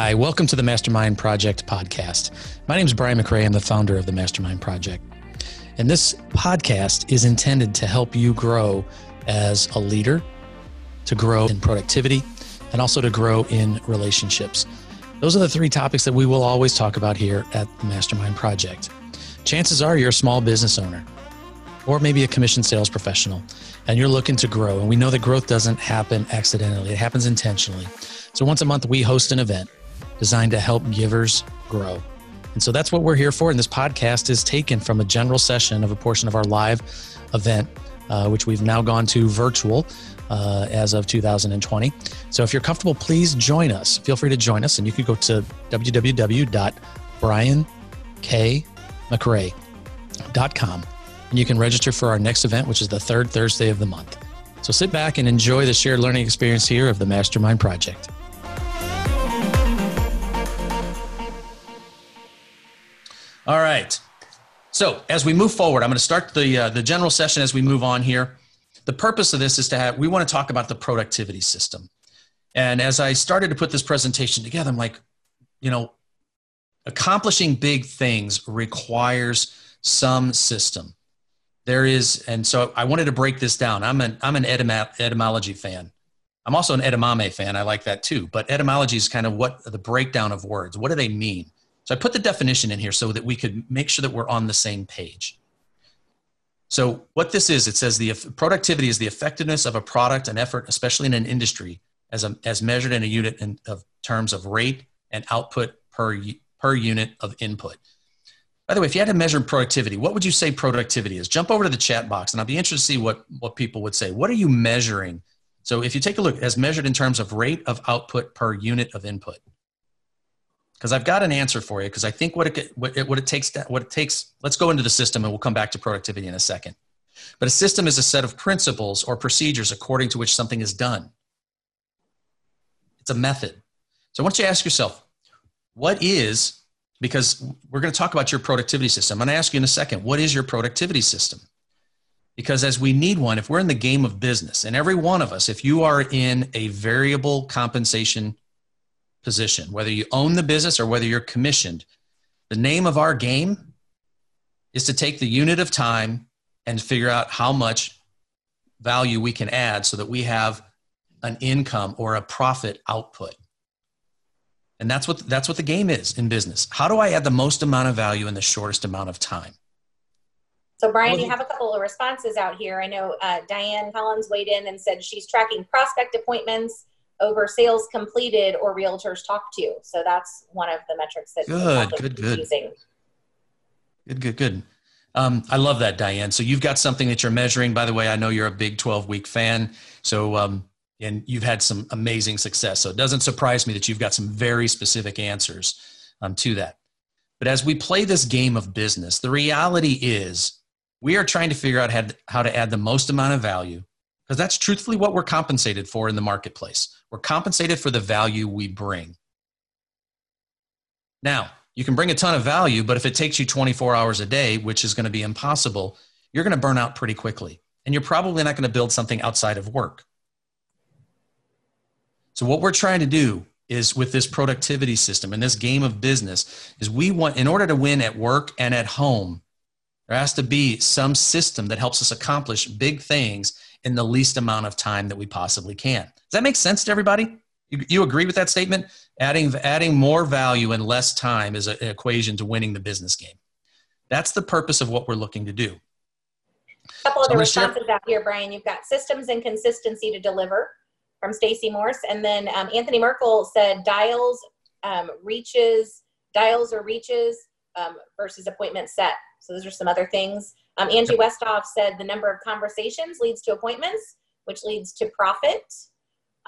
Hi, welcome to the Mastermind Project podcast. My name is Brian McRae. I'm the founder of the Mastermind Project. And this podcast is intended to help you grow as a leader, to grow in productivity, and also to grow in relationships. Those are the three topics that we will always talk about here at the Mastermind Project. Chances are you're a small business owner or maybe a commission sales professional and you're looking to grow. And we know that growth doesn't happen accidentally, it happens intentionally. So once a month, we host an event designed to help givers grow. And so that's what we're here for. And this podcast is taken from a general session of a portion of our live event, uh, which we've now gone to virtual uh, as of 2020. So if you're comfortable, please join us. Feel free to join us. And you can go to www.briankmcrae.com and you can register for our next event, which is the third Thursday of the month. So sit back and enjoy the shared learning experience here of the Mastermind Project. All right. So as we move forward, I'm going to start the uh, the general session as we move on here. The purpose of this is to have we want to talk about the productivity system. And as I started to put this presentation together, I'm like, you know, accomplishing big things requires some system. There is, and so I wanted to break this down. I'm an I'm an etym- etymology fan. I'm also an edamame fan. I like that too. But etymology is kind of what the breakdown of words. What do they mean? So I put the definition in here so that we could make sure that we're on the same page. So what this is, it says the productivity is the effectiveness of a product and effort, especially in an industry, as, a, as measured in a unit in, of terms of rate and output per, per unit of input. By the way, if you had to measure productivity, what would you say productivity is? Jump over to the chat box and I'll be interested to see what, what people would say. What are you measuring? So if you take a look, as measured in terms of rate of output per unit of input because I've got an answer for you. Because I think what it, what it what it takes what it takes. Let's go into the system, and we'll come back to productivity in a second. But a system is a set of principles or procedures according to which something is done. It's a method. So I want you to ask yourself, what is because we're going to talk about your productivity system. I'm going to ask you in a second, what is your productivity system? Because as we need one, if we're in the game of business, and every one of us, if you are in a variable compensation position, whether you own the business or whether you're commissioned. The name of our game is to take the unit of time and figure out how much value we can add so that we have an income or a profit output. And that's what that's what the game is in business. How do I add the most amount of value in the shortest amount of time? So, Brian, you have a couple of responses out here. I know uh, Diane Collins weighed in and said she's tracking prospect appointments over sales completed or realtors talked to. So that's one of the metrics that good, good, good. Using. Good, good, good. Um, I love that, Diane. So you've got something that you're measuring. By the way, I know you're a big 12 week fan. So, um, and you've had some amazing success. So it doesn't surprise me that you've got some very specific answers um, to that. But as we play this game of business, the reality is we are trying to figure out how to, how to add the most amount of value because that's truthfully what we're compensated for in the marketplace. We're compensated for the value we bring. Now, you can bring a ton of value, but if it takes you 24 hours a day, which is going to be impossible, you're going to burn out pretty quickly. And you're probably not going to build something outside of work. So, what we're trying to do is with this productivity system and this game of business is we want in order to win at work and at home there has to be some system that helps us accomplish big things in the least amount of time that we possibly can. Does that make sense to everybody? You, you agree with that statement? Adding, adding more value in less time is a, an equation to winning the business game. That's the purpose of what we're looking to do. A couple of the responses share. out here, Brian. You've got systems and consistency to deliver from Stacy Morse. And then um, Anthony Merkel said dials, um, reaches, dials or reaches um, versus appointment set. So those are some other things. Um, Angie Westhoff said the number of conversations leads to appointments, which leads to profit.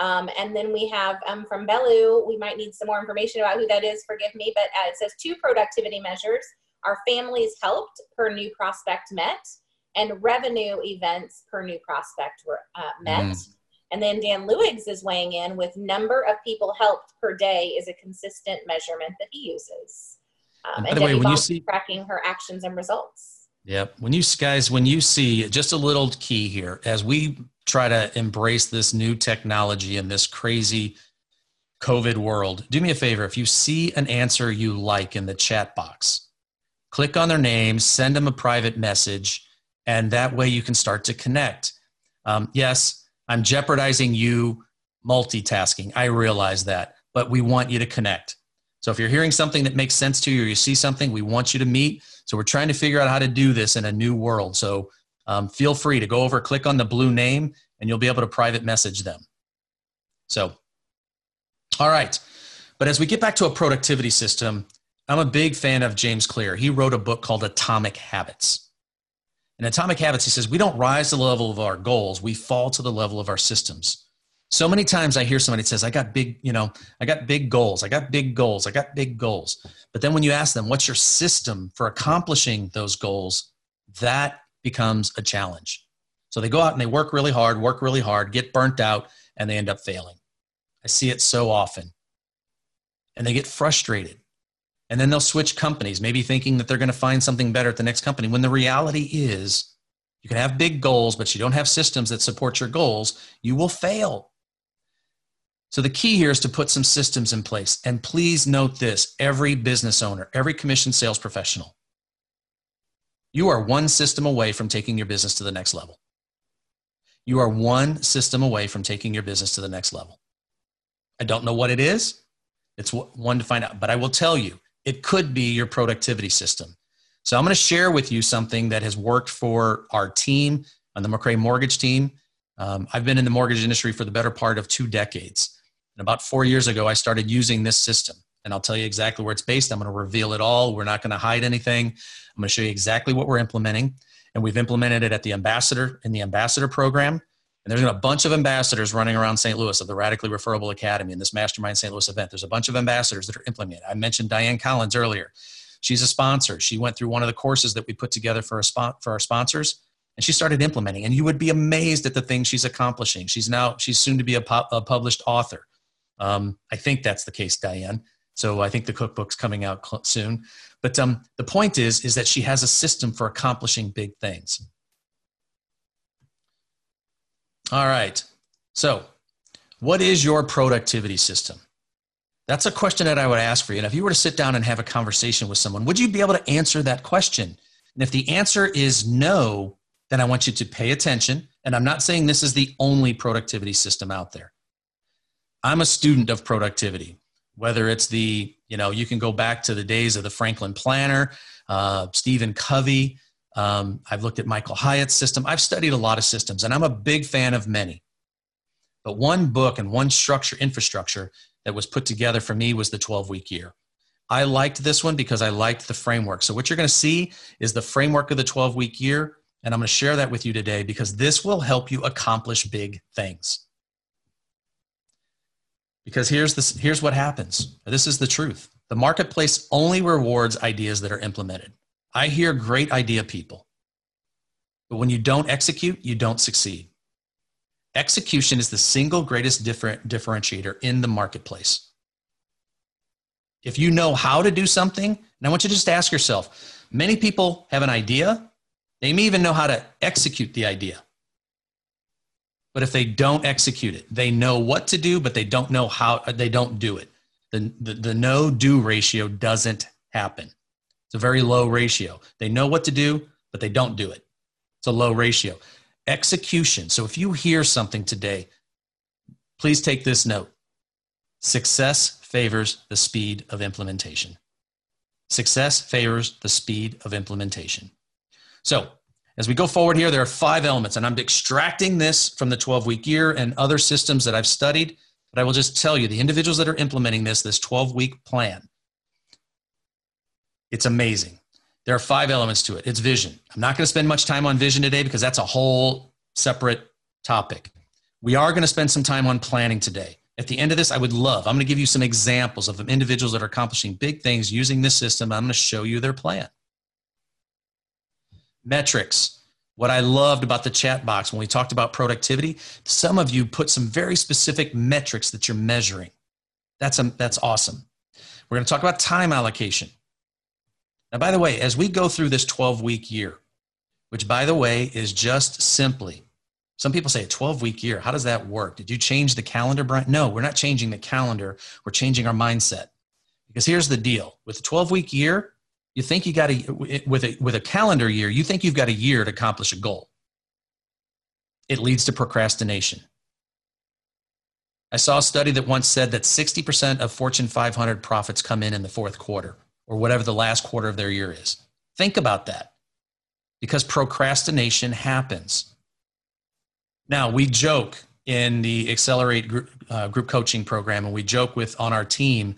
Um, and then we have um, from Bellu, we might need some more information about who that is, forgive me, but uh, it says two productivity measures are families helped per new prospect met and revenue events per new prospect were, uh, met. Mm. And then Dan Lewigs is weighing in with number of people helped per day is a consistent measurement that he uses. Um, and, and the way, when you see tracking her actions and results. Yep. When you guys, when you see just a little key here, as we try to embrace this new technology in this crazy COVID world, do me a favor. If you see an answer you like in the chat box, click on their name, send them a private message, and that way you can start to connect. Um, yes, I'm jeopardizing you multitasking. I realize that, but we want you to connect. So if you're hearing something that makes sense to you or you see something, we want you to meet. So we're trying to figure out how to do this in a new world. So um, feel free to go over, click on the blue name, and you'll be able to private message them. So, all right. But as we get back to a productivity system, I'm a big fan of James Clear. He wrote a book called Atomic Habits. In Atomic Habits, he says, We don't rise to the level of our goals, we fall to the level of our systems. So many times I hear somebody says, I got big, you know, I got big goals, I got big goals, I got big goals. But then when you ask them, what's your system for accomplishing those goals? That becomes a challenge. So they go out and they work really hard, work really hard, get burnt out, and they end up failing. I see it so often. And they get frustrated. And then they'll switch companies, maybe thinking that they're going to find something better at the next company. When the reality is, you can have big goals, but you don't have systems that support your goals, you will fail. So the key here is to put some systems in place. And please note this every business owner, every commissioned sales professional, you are one system away from taking your business to the next level. You are one system away from taking your business to the next level. I don't know what it is. It's one to find out, but I will tell you, it could be your productivity system. So I'm going to share with you something that has worked for our team on the McRae Mortgage team. Um, I've been in the mortgage industry for the better part of two decades. And about four years ago, I started using this system. And I'll tell you exactly where it's based. I'm going to reveal it all. We're not going to hide anything. I'm going to show you exactly what we're implementing. And we've implemented it at the ambassador in the ambassador program. And there's a bunch of ambassadors running around St. Louis of the Radically Referable Academy in this Mastermind St. Louis event. There's a bunch of ambassadors that are implementing it. I mentioned Diane Collins earlier. She's a sponsor. She went through one of the courses that we put together for, a spot, for our sponsors and she started implementing and you would be amazed at the things she's accomplishing she's now she's soon to be a, pu- a published author um, I think that's the case, Diane. So I think the cookbook's coming out cl- soon. But um, the point is, is that she has a system for accomplishing big things. All right. So, what is your productivity system? That's a question that I would ask for you. And if you were to sit down and have a conversation with someone, would you be able to answer that question? And if the answer is no, then I want you to pay attention. And I'm not saying this is the only productivity system out there. I'm a student of productivity, whether it's the, you know, you can go back to the days of the Franklin Planner, uh, Stephen Covey. Um, I've looked at Michael Hyatt's system. I've studied a lot of systems, and I'm a big fan of many. But one book and one structure, infrastructure that was put together for me was the 12 week year. I liked this one because I liked the framework. So, what you're going to see is the framework of the 12 week year. And I'm going to share that with you today because this will help you accomplish big things. Because here's, this, here's what happens this is the truth. The marketplace only rewards ideas that are implemented. I hear great idea people, but when you don't execute, you don't succeed. Execution is the single greatest different differentiator in the marketplace. If you know how to do something, and I want you to just ask yourself many people have an idea, they may even know how to execute the idea. But if they don't execute it, they know what to do, but they don't know how, uh, they don't do it. The, the, the no do ratio doesn't happen. It's a very low ratio. They know what to do, but they don't do it. It's a low ratio. Execution. So if you hear something today, please take this note success favors the speed of implementation. Success favors the speed of implementation. So as we go forward here, there are five elements, and I'm extracting this from the 12 week year and other systems that I've studied. But I will just tell you the individuals that are implementing this, this 12 week plan, it's amazing. There are five elements to it. It's vision. I'm not going to spend much time on vision today because that's a whole separate topic. We are going to spend some time on planning today. At the end of this, I would love, I'm going to give you some examples of individuals that are accomplishing big things using this system. I'm going to show you their plan. Metrics. What I loved about the chat box when we talked about productivity, some of you put some very specific metrics that you're measuring. That's, a, that's awesome. We're going to talk about time allocation. Now, by the way, as we go through this 12 week year, which by the way is just simply Some people say a 12 week year. How does that work? Did you change the calendar, Brian? No, we're not changing the calendar. We're changing our mindset. Because here's the deal with a 12 week year, you think you got a, with a, with a calendar year, you think you've got a year to accomplish a goal. It leads to procrastination. I saw a study that once said that 60% of Fortune 500 profits come in in the fourth quarter or whatever the last quarter of their year is. Think about that because procrastination happens. Now, we joke in the Accelerate group, uh, group coaching program, and we joke with on our team.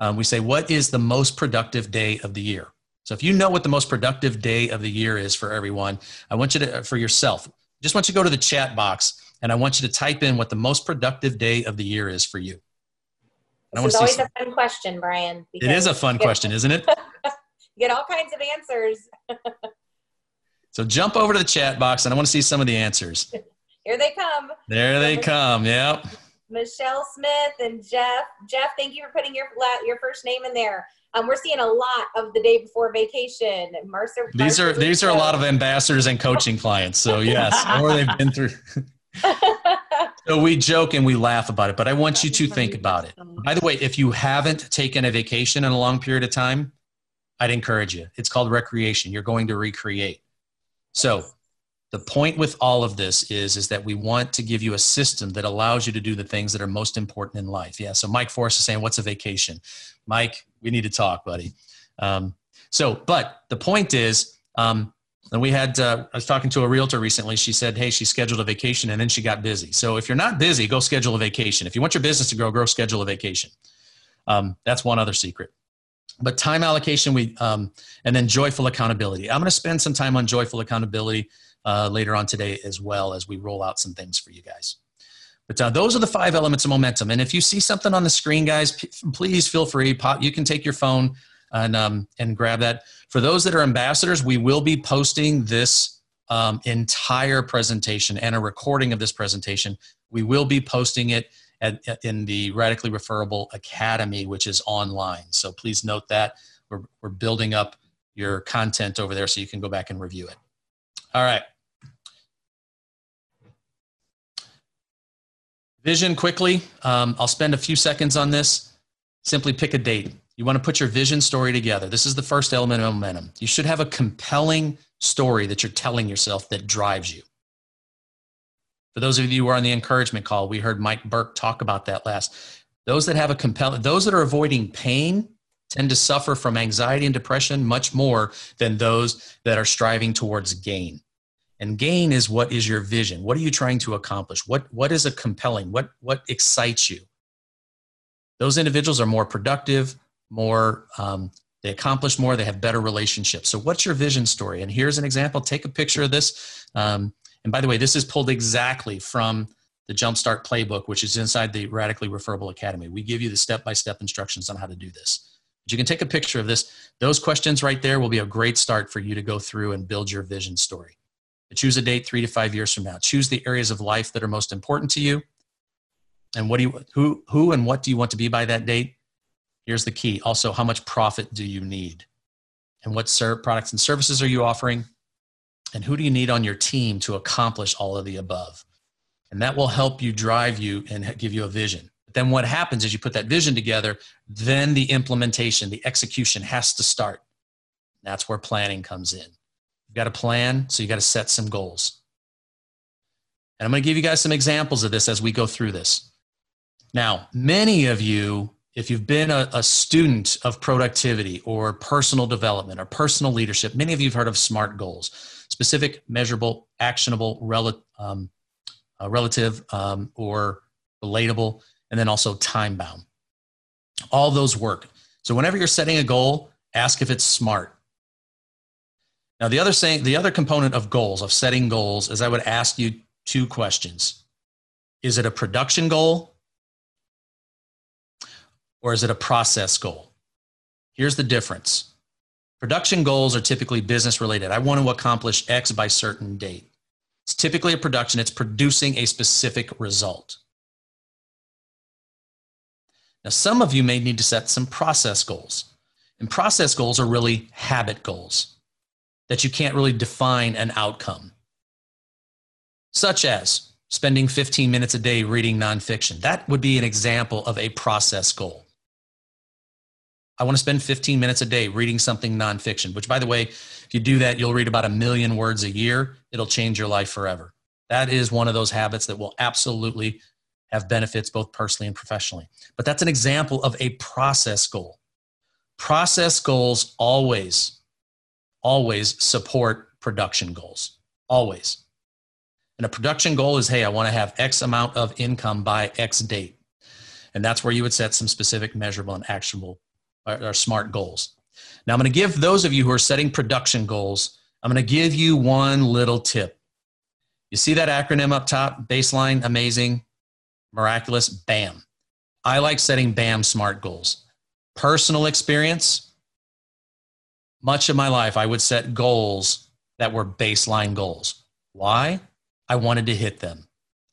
Um, we say, What is the most productive day of the year? So, if you know what the most productive day of the year is for everyone, I want you to, uh, for yourself, just want you to go to the chat box and I want you to type in what the most productive day of the year is for you. Is always a fun question, Brian. It is a fun question, isn't it? you get all kinds of answers. so jump over to the chat box and I want to see some of the answers. Here they come. There they come. Yep. Michelle Smith and Jeff. Jeff, thank you for putting your your first name in there. Um, we're seeing a lot of the day before vacation. Mercer. These are these are a lot of ambassadors and coaching clients. So yes, or they've been through. so we joke and we laugh about it, but I want you to think about it. By the way, if you haven't taken a vacation in a long period of time, I'd encourage you. It's called recreation. You're going to recreate. So the point with all of this is is that we want to give you a system that allows you to do the things that are most important in life. Yeah so mike forrest is saying what's a vacation? Mike we need to talk buddy. Um, so but the point is um, and we had uh, i was talking to a realtor recently. She said hey she scheduled a vacation and then she got busy. So if you're not busy go schedule a vacation. If you want your business to grow grow schedule a vacation. Um, that's one other secret but time allocation we um, and then joyful accountability i'm going to spend some time on joyful accountability uh, later on today as well as we roll out some things for you guys. But uh, those are the five elements of momentum. And if you see something on the screen, guys, p- please feel free. Pop, you can take your phone and um, and grab that. For those that are ambassadors, we will be posting this um, entire presentation and a recording of this presentation. We will be posting it at, at, in the Radically Referable Academy, which is online. So please note that we're, we're building up your content over there so you can go back and review it. All right. Vision quickly. Um, I'll spend a few seconds on this. Simply pick a date. You want to put your vision story together. This is the first element of momentum. You should have a compelling story that you're telling yourself that drives you. For those of you who are on the encouragement call, we heard Mike Burke talk about that last. Those that have a compelling, those that are avoiding pain tend to suffer from anxiety and depression much more than those that are striving towards gain. And gain is what is your vision? What are you trying to accomplish? What, what is a compelling? What, what excites you? Those individuals are more productive, more, um, they accomplish more, they have better relationships. So, what's your vision story? And here's an example. Take a picture of this. Um, and by the way, this is pulled exactly from the Jumpstart Playbook, which is inside the Radically Referable Academy. We give you the step by step instructions on how to do this. But you can take a picture of this. Those questions right there will be a great start for you to go through and build your vision story. Choose a date three to five years from now. Choose the areas of life that are most important to you. And what do you, who, who and what do you want to be by that date? Here's the key. Also, how much profit do you need? And what ser- products and services are you offering? And who do you need on your team to accomplish all of the above? And that will help you drive you and give you a vision. Then what happens is you put that vision together, then the implementation, the execution has to start. That's where planning comes in You've got a plan, so you've got to set some goals. And I'm going to give you guys some examples of this as we go through this. Now, many of you, if you've been a, a student of productivity or personal development or personal leadership, many of you have heard of SMART goals specific, measurable, actionable, rel- um, uh, relative, um, or relatable, and then also time bound. All those work. So, whenever you're setting a goal, ask if it's SMART. Now, the other saying, the other component of goals, of setting goals, is I would ask you two questions. Is it a production goal or is it a process goal? Here's the difference. Production goals are typically business related. I want to accomplish X by certain date. It's typically a production, it's producing a specific result. Now, some of you may need to set some process goals. And process goals are really habit goals that you can't really define an outcome. such as spending 15 minutes a day reading nonfiction. That would be an example of a process goal. I want to spend 15 minutes a day reading something nonfiction, which, by the way, if you do that, you'll read about a million words a year. It'll change your life forever. That is one of those habits that will absolutely have benefits both personally and professionally. But that's an example of a process goal. Process goals always, always support production goals. Always. And a production goal is hey, I want to have X amount of income by X date. And that's where you would set some specific, measurable, and actionable or, or smart goals. Now, I'm going to give those of you who are setting production goals, I'm going to give you one little tip. You see that acronym up top baseline, amazing, miraculous, BAM. I like setting BAM SMART goals. Personal experience, much of my life, I would set goals that were baseline goals. Why? I wanted to hit them.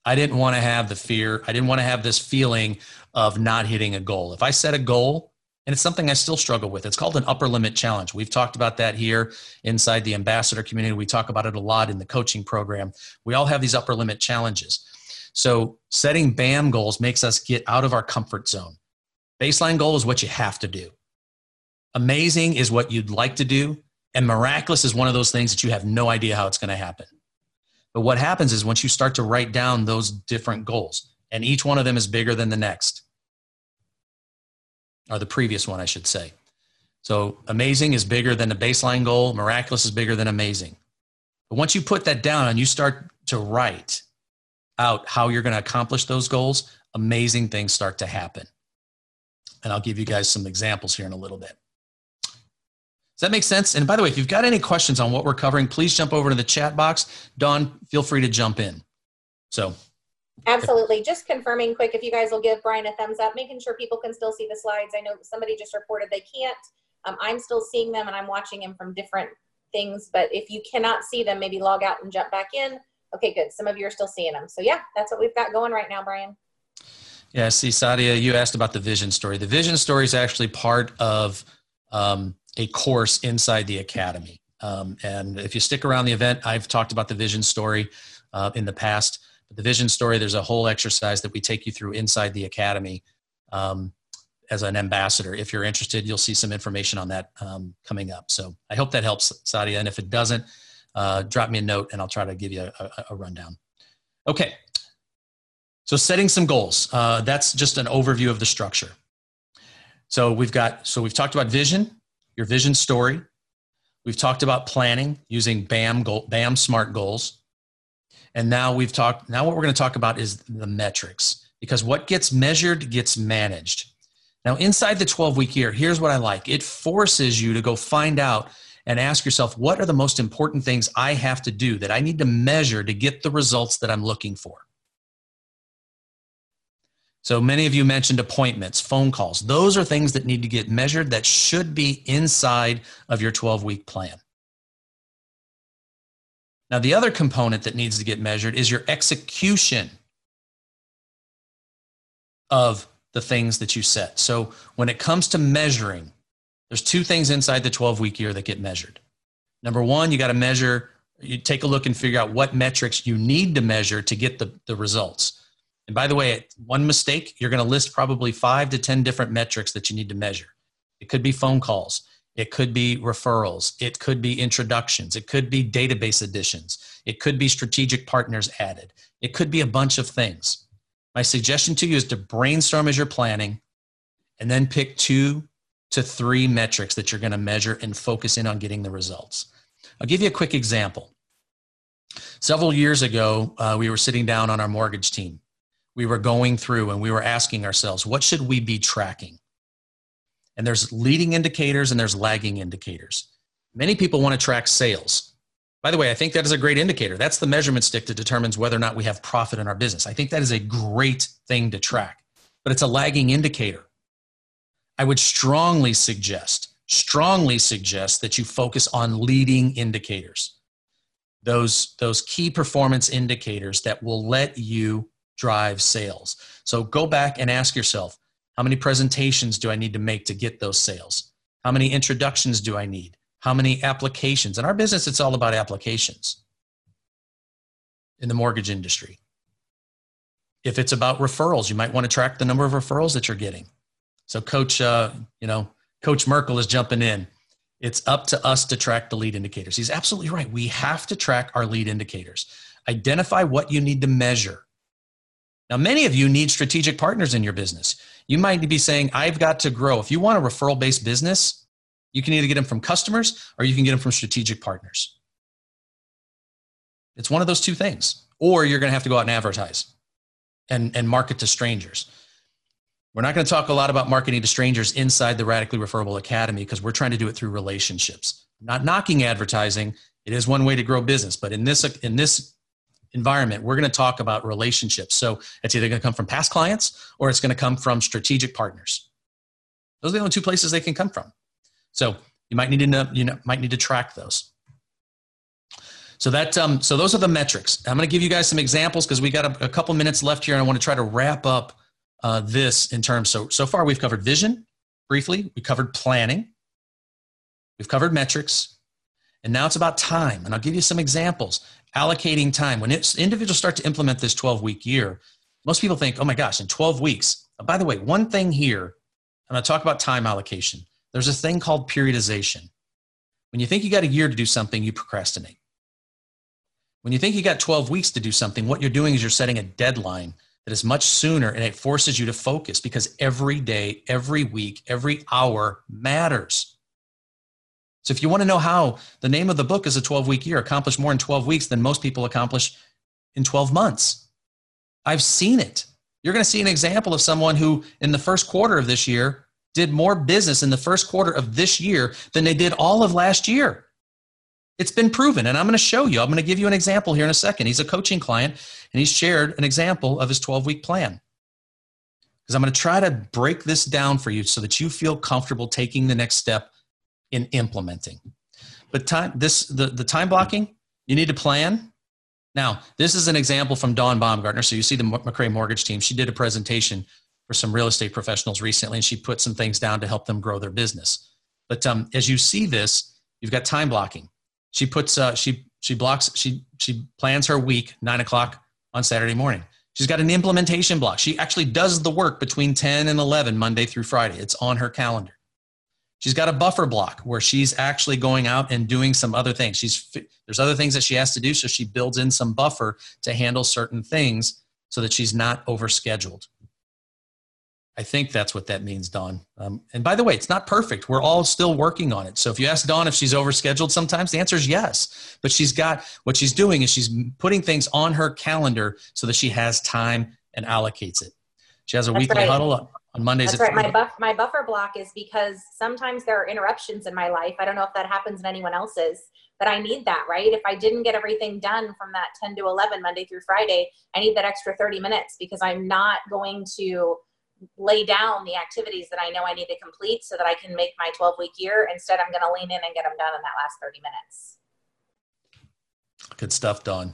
I didn't want to have the fear. I didn't want to have this feeling of not hitting a goal. If I set a goal, and it's something I still struggle with, it's called an upper limit challenge. We've talked about that here inside the ambassador community. We talk about it a lot in the coaching program. We all have these upper limit challenges. So, setting BAM goals makes us get out of our comfort zone. Baseline goal is what you have to do. Amazing is what you'd like to do. And miraculous is one of those things that you have no idea how it's going to happen. But what happens is once you start to write down those different goals, and each one of them is bigger than the next, or the previous one, I should say. So amazing is bigger than the baseline goal, miraculous is bigger than amazing. But once you put that down and you start to write out how you're going to accomplish those goals, amazing things start to happen. And I'll give you guys some examples here in a little bit Does that make sense? And by the way, if you've got any questions on what we're covering, please jump over to the chat box. Dawn, feel free to jump in. So, absolutely. Just confirming quick if you guys will give Brian a thumbs up, making sure people can still see the slides. I know somebody just reported they can't. Um, I'm still seeing them and I'm watching them from different things. But if you cannot see them, maybe log out and jump back in. Okay, good. Some of you are still seeing them. So, yeah, that's what we've got going right now, Brian. Yeah, see, Sadia, you asked about the vision story. The vision story is actually part of um, a course inside the academy. Um, and if you stick around the event, I've talked about the vision story uh, in the past. The vision story, there's a whole exercise that we take you through inside the academy um, as an ambassador. If you're interested, you'll see some information on that um, coming up. So I hope that helps, Sadia. And if it doesn't, uh, drop me a note and I'll try to give you a, a, a rundown. Okay. So setting some goals. Uh, that's just an overview of the structure. So we've got, so we've talked about vision, your vision story. We've talked about planning using BAM, goal, BAM SMART goals. And now we've talked, now what we're going to talk about is the metrics because what gets measured gets managed. Now, inside the 12 week year, here's what I like it forces you to go find out and ask yourself, what are the most important things I have to do that I need to measure to get the results that I'm looking for? So many of you mentioned appointments, phone calls. Those are things that need to get measured that should be inside of your 12 week plan. Now, the other component that needs to get measured is your execution of the things that you set. So when it comes to measuring, there's two things inside the 12 week year that get measured. Number one, you got to measure, you take a look and figure out what metrics you need to measure to get the, the results. And by the way, one mistake, you're going to list probably five to 10 different metrics that you need to measure. It could be phone calls. It could be referrals. It could be introductions. It could be database additions. It could be strategic partners added. It could be a bunch of things. My suggestion to you is to brainstorm as you're planning and then pick two to three metrics that you're going to measure and focus in on getting the results. I'll give you a quick example. Several years ago, uh, we were sitting down on our mortgage team we were going through and we were asking ourselves, what should we be tracking? And there's leading indicators and there's lagging indicators. Many people want to track sales. By the way, I think that is a great indicator. That's the measurement stick that determines whether or not we have profit in our business. I think that is a great thing to track, but it's a lagging indicator. I would strongly suggest, strongly suggest that you focus on leading indicators. Those, those key performance indicators that will let you drive sales. So go back and ask yourself how many presentations do I need to make to get those sales? How many introductions do I need? How many applications? In our business, it's all about applications. in the mortgage industry. If it's about referrals, you might want to track the number of referrals that you're getting. So, Coach, uh, you know, Coach Merkel is jumping in. It's up to us to track the lead indicators. He's absolutely right. We have to track our lead indicators. Identify what you need to measure. Now, many of you need strategic partners in your business. You might be saying, I've got to grow. If you want a referral based business, you can either get them from customers or you can get them from strategic partners. It's one of those two things. Or you're going to have to go out and advertise and, and market to strangers. We're not going to talk a lot about marketing to strangers inside the Radically Referable Academy because we're trying to do it through relationships. not knocking advertising. It is one way to grow business, but in this in this environment, we're going to talk about relationships. So it's either going to come from past clients or it's going to come from strategic partners. Those are the only two places they can come from. So you might need to know, you know, might need to track those. So that um, so those are the metrics. I'm going to give you guys some examples because we got a, a, couple minutes left here, and I want to try to wrap up uh, this in terms. So so far we've covered vision briefly. We covered planning. We've covered metrics, and now it's about time. And I'll give you some examples. Allocating time. When individuals start to implement this 12 week year, most people think, oh my gosh, in 12 weeks. Oh, by the way, one thing here, I'm going to talk about time allocation. There's a thing called periodization. When you think you got a year to do something, you procrastinate. When you think you got 12 weeks to do something, what you're doing is you're setting a deadline that is much sooner and it forces you to focus because every day, every week, every hour matters. So if you want to know how the name of the book is a 12 week year, accomplish more in 12 weeks than most people accomplish in 12 months. I've seen it. You're going to see an example of someone who in the first quarter of this year did more business in the first quarter of this year than they did all of last year. It's been proven, and I'm going to show you. I'm going to give you an example here in a second. He's a coaching client, and he's shared an example of his 12 week plan. Because I'm going to try to break this down for you so that you feel comfortable taking the next step in implementing. But time, this the, the time blocking, you need to plan. Now, this is an example from Dawn Baumgartner. So you see the McRae Mortgage team. She did a presentation for some real estate professionals recently, and she put some things down to help them grow their business. But um, as you see this, you've got time blocking. She puts uh, she she blocks she she plans her week nine o'clock on Saturday morning. She's got an implementation block. She actually does the work between 10 and 11 Monday through Friday. It's on her calendar. She's got a buffer block where she's actually going out and doing some other things. She's there's other things that she has to do, so she builds in some buffer to handle certain things so that she's not overscheduled. I think that's what that means, Dawn. Um, and by the way, it's not perfect. We're all still working on it. So if you ask Dawn if she's overscheduled sometimes, the answer is yes. But she's got what she's doing is she's putting things on her calendar so that she has time and allocates it. She has a that's weekly right. huddle on Mondays. That's right. My, buff, my buffer block is because sometimes there are interruptions in my life. I don't know if that happens in anyone else's, but I need that, right? If I didn't get everything done from that 10 to 11, Monday through Friday, I need that extra 30 minutes because I'm not going to – lay down the activities that I know I need to complete so that I can make my 12 week year. Instead, I'm going to lean in and get them done in that last 30 minutes. Good stuff, Dawn.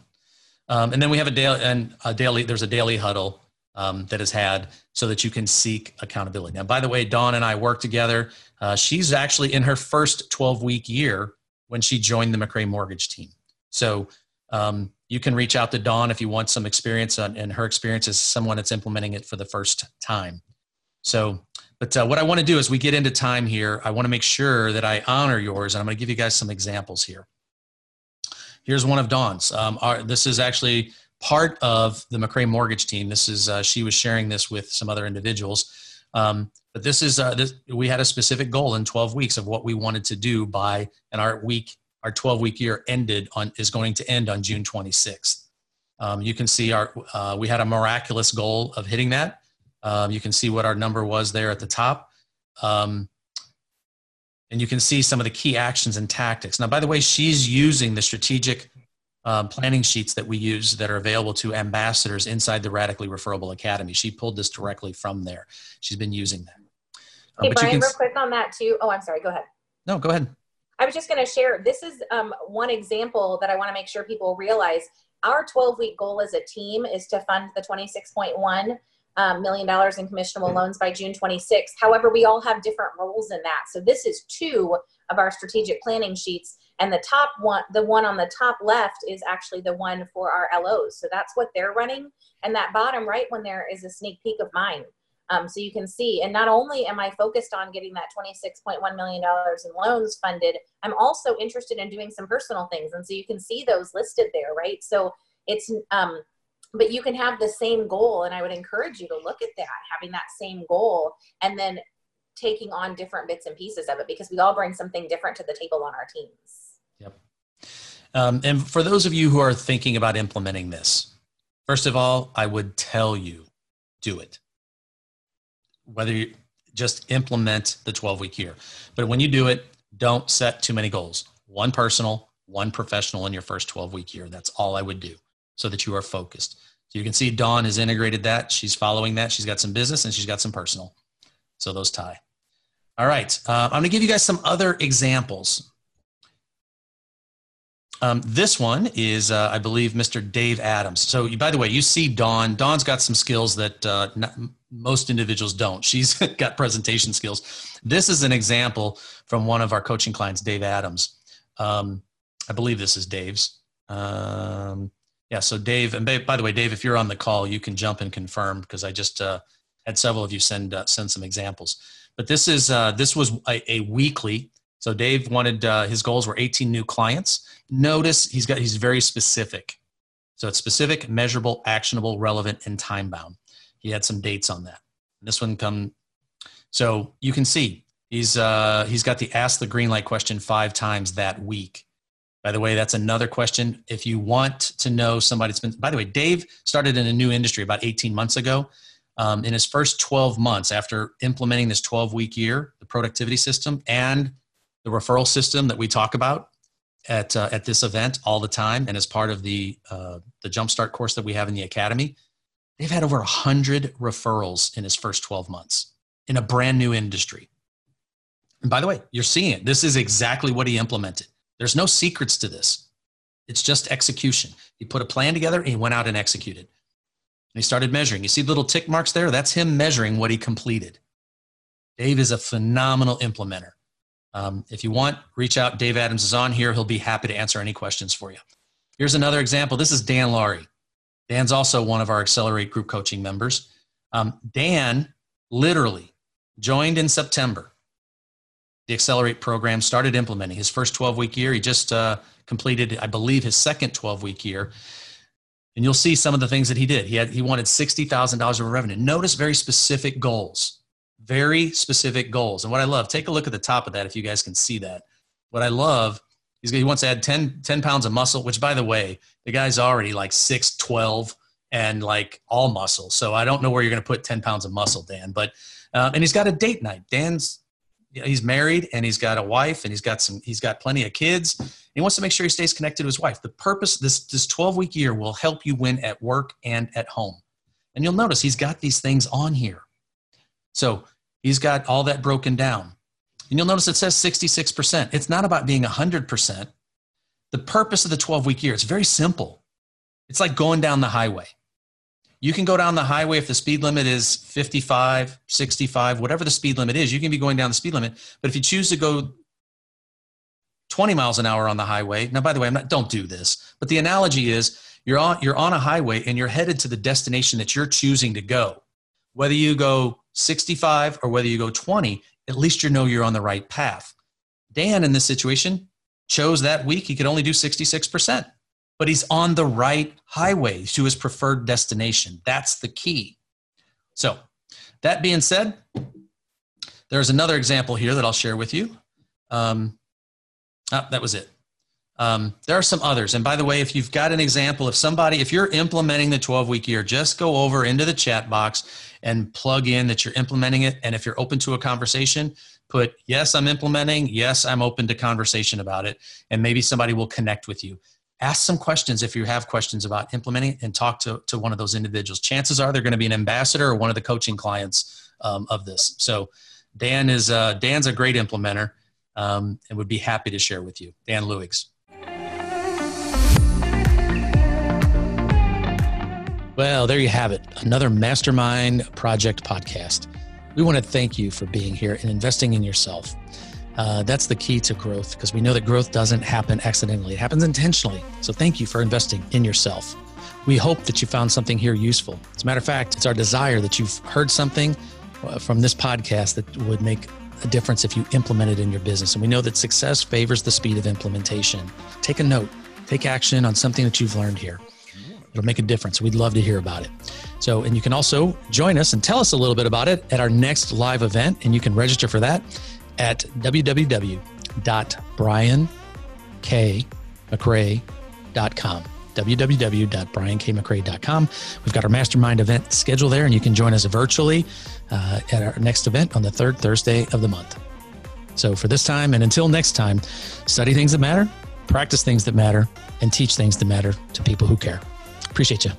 Um, and then we have a daily and a daily. There's a daily huddle um, has had so that you can seek accountability. Now, by the way, Dawn and I work together. Uh, she's actually in her first 12 week year when she joined the McRae Mortgage team. So um, you can reach out to Dawn if you want some experience on, and her experience as someone that's implementing it for the first time. So, but uh, what I want to do as we get into time here, I want to make sure that I honor yours, and I'm going to give you guys some examples here. Here's one of Dawn's. Um, our, this is actually part of the McRae Mortgage team. This is uh, she was sharing this with some other individuals. Um, but this is uh, this, we had a specific goal in 12 weeks of what we wanted to do by, and our week our 12 week year ended on is going to end on June 26th. Um, you can see our uh, we had a miraculous goal of hitting that. Um, you can see what our number was there at the top. Um, and you can see some of the key actions and tactics. Now, by the way, she's using the strategic uh, planning sheets that we use that are available to ambassadors inside the Radically Referable Academy. She pulled this directly from there. She's been using that. Uh, hey, Brian, real quick on that too. Oh, I'm sorry. Go ahead. No, go ahead. I was just going to share this is um, one example that I want to make sure people realize. Our 12 week goal as a team is to fund the 26.1 um, million dollars in commissionable loans by June 26. However, we all have different roles in that. So this is two of our strategic planning sheets. And the top one, the one on the top left is actually the one for our LOs. So that's what they're running. And that bottom right one there is a sneak peek of mine. Um, so you can see, and not only am I focused on getting that $26.1 million in loans funded, I'm also interested in doing some personal things. And so you can see those listed there, right? So it's, um, but you can have the same goal. And I would encourage you to look at that, having that same goal and then taking on different bits and pieces of it because we all bring something different to the table on our teams. Yep. Um, and for those of you who are thinking about implementing this, first of all, I would tell you do it whether you just implement the 12 week year. But when you do it, don't set too many goals. One personal, one professional in your first 12 week year. That's all I would do so that you are focused. So you can see Dawn has integrated that. She's following that. She's got some business and she's got some personal. So those tie. All right. Uh, I'm going to give you guys some other examples. Um, this one is, uh, I believe, Mr. Dave Adams. So, by the way, you see Dawn. Dawn's got some skills that uh, not, most individuals don't. She's got presentation skills. This is an example from one of our coaching clients, Dave Adams. Um, I believe this is Dave's. Um, yeah, so Dave, and by the way, Dave, if you're on the call, you can jump and confirm because I just uh, had several of you send uh, send some examples. But this is uh, this was a, a, weekly. So Dave wanted uh, his goals were 18 new clients. Notice he's got he's very specific. So it's specific, measurable, actionable, relevant, and time bound. He had some dates on that. This one come. So you can see he's uh, he's got the ask the green light question five times that week. By the way, that's another question. If you want to know somebody that's been, by the way, Dave started in a new industry about 18 months ago. Um, in his first 12 months after implementing this 12 week year, the productivity system and the referral system that we talk about at, uh, at this event all the time and as part of the, uh, the Jumpstart course that we have in the Academy, They've had over 100 referrals in his first 12 months in a brand new industry. And by the way, you're seeing it. This is exactly what he implemented. There's no secrets to this. It's just execution. He put a plan together and he went out and executed. He started measuring. You see little tick marks there? That's him measuring what he completed. Dave is a phenomenal implementer. Um, if you want, reach out. Dave Adams is on here. He'll be happy to answer any questions for you. Here's another example. This is Dan Laurie. Dan's also one of our Accelerate group coaching members. Um, Dan literally joined in September. The Accelerate program started implementing his first 12 week year. He just uh, completed, I believe, his second 12 week year. And you'll see some of the things that he did. He had he wanted sixty thousand dollars of revenue. Notice very specific goals, very specific goals. And what I love, take a look at the top of that if you guys can see that. What I love He's, he wants to add 10, 10 pounds of muscle, which by the way, the guy's already like 6'12 and like all muscle. So I don't know where you're going to put 10 pounds of muscle, Dan, but, uh, and he's got a date night. Dan's, he's married and he's got a wife and he's got some, he's got plenty of kids. He wants to make sure he stays connected to his wife. The purpose, this, this 12 week year will help you win at work and at home. And you'll notice he's got these things on here. So he's got all that broken down. And you'll notice it says 66%. It's not about being 100%. The purpose of the 12 week year, it's very simple. It's like going down the highway. You can go down the highway if the speed limit is 55, 65, whatever the speed limit is, you can be going down the speed limit. But if you choose to go 20 miles an hour on the highway, now by the way, I'm not don't do this, but the analogy is you're on you're on a highway and you're headed to the destination that you're choosing to go. Whether you go 65 or whether you go 20, at least you know you're on the right path. Dan, in this situation, chose that week he could only do 66%, but he's on the right highway to his preferred destination. That's the key. So, that being said, there's another example here that I'll share with you. Um, oh, that was it. Um, there are some others. And by the way, if you've got an example of somebody, if you're implementing the 12 week year, just go over into the chat box and plug in that you're implementing it. And if you're open to a conversation, put, yes, I'm implementing. Yes, I'm open to conversation about it. And maybe somebody will connect with you. Ask some questions if you have questions about implementing and talk to, to one of those individuals. Chances are they're going to be an ambassador or one of the coaching clients um, of this. So Dan is uh, Dan's a great implementer um, and would be happy to share with you. Dan Lewigs. Well, there you have it. Another Mastermind Project podcast. We want to thank you for being here and investing in yourself. Uh, that's the key to growth because we know that growth doesn't happen accidentally, it happens intentionally. So, thank you for investing in yourself. We hope that you found something here useful. As a matter of fact, it's our desire that you've heard something uh, from this podcast that would make a difference if you implement it in your business. And we know that success favors the speed of implementation. Take a note, take action on something that you've learned here. It'll make a difference. We'd love to hear about it. So, and you can also join us and tell us a little bit about it at our next live event. And you can register for that at www.briankmcrae.com www.briankmcrae.com. We've got our mastermind event schedule there, and you can join us virtually uh, at our next event on the third Thursday of the month. So, for this time and until next time, study things that matter, practice things that matter, and teach things that matter to people who care. Appreciate you.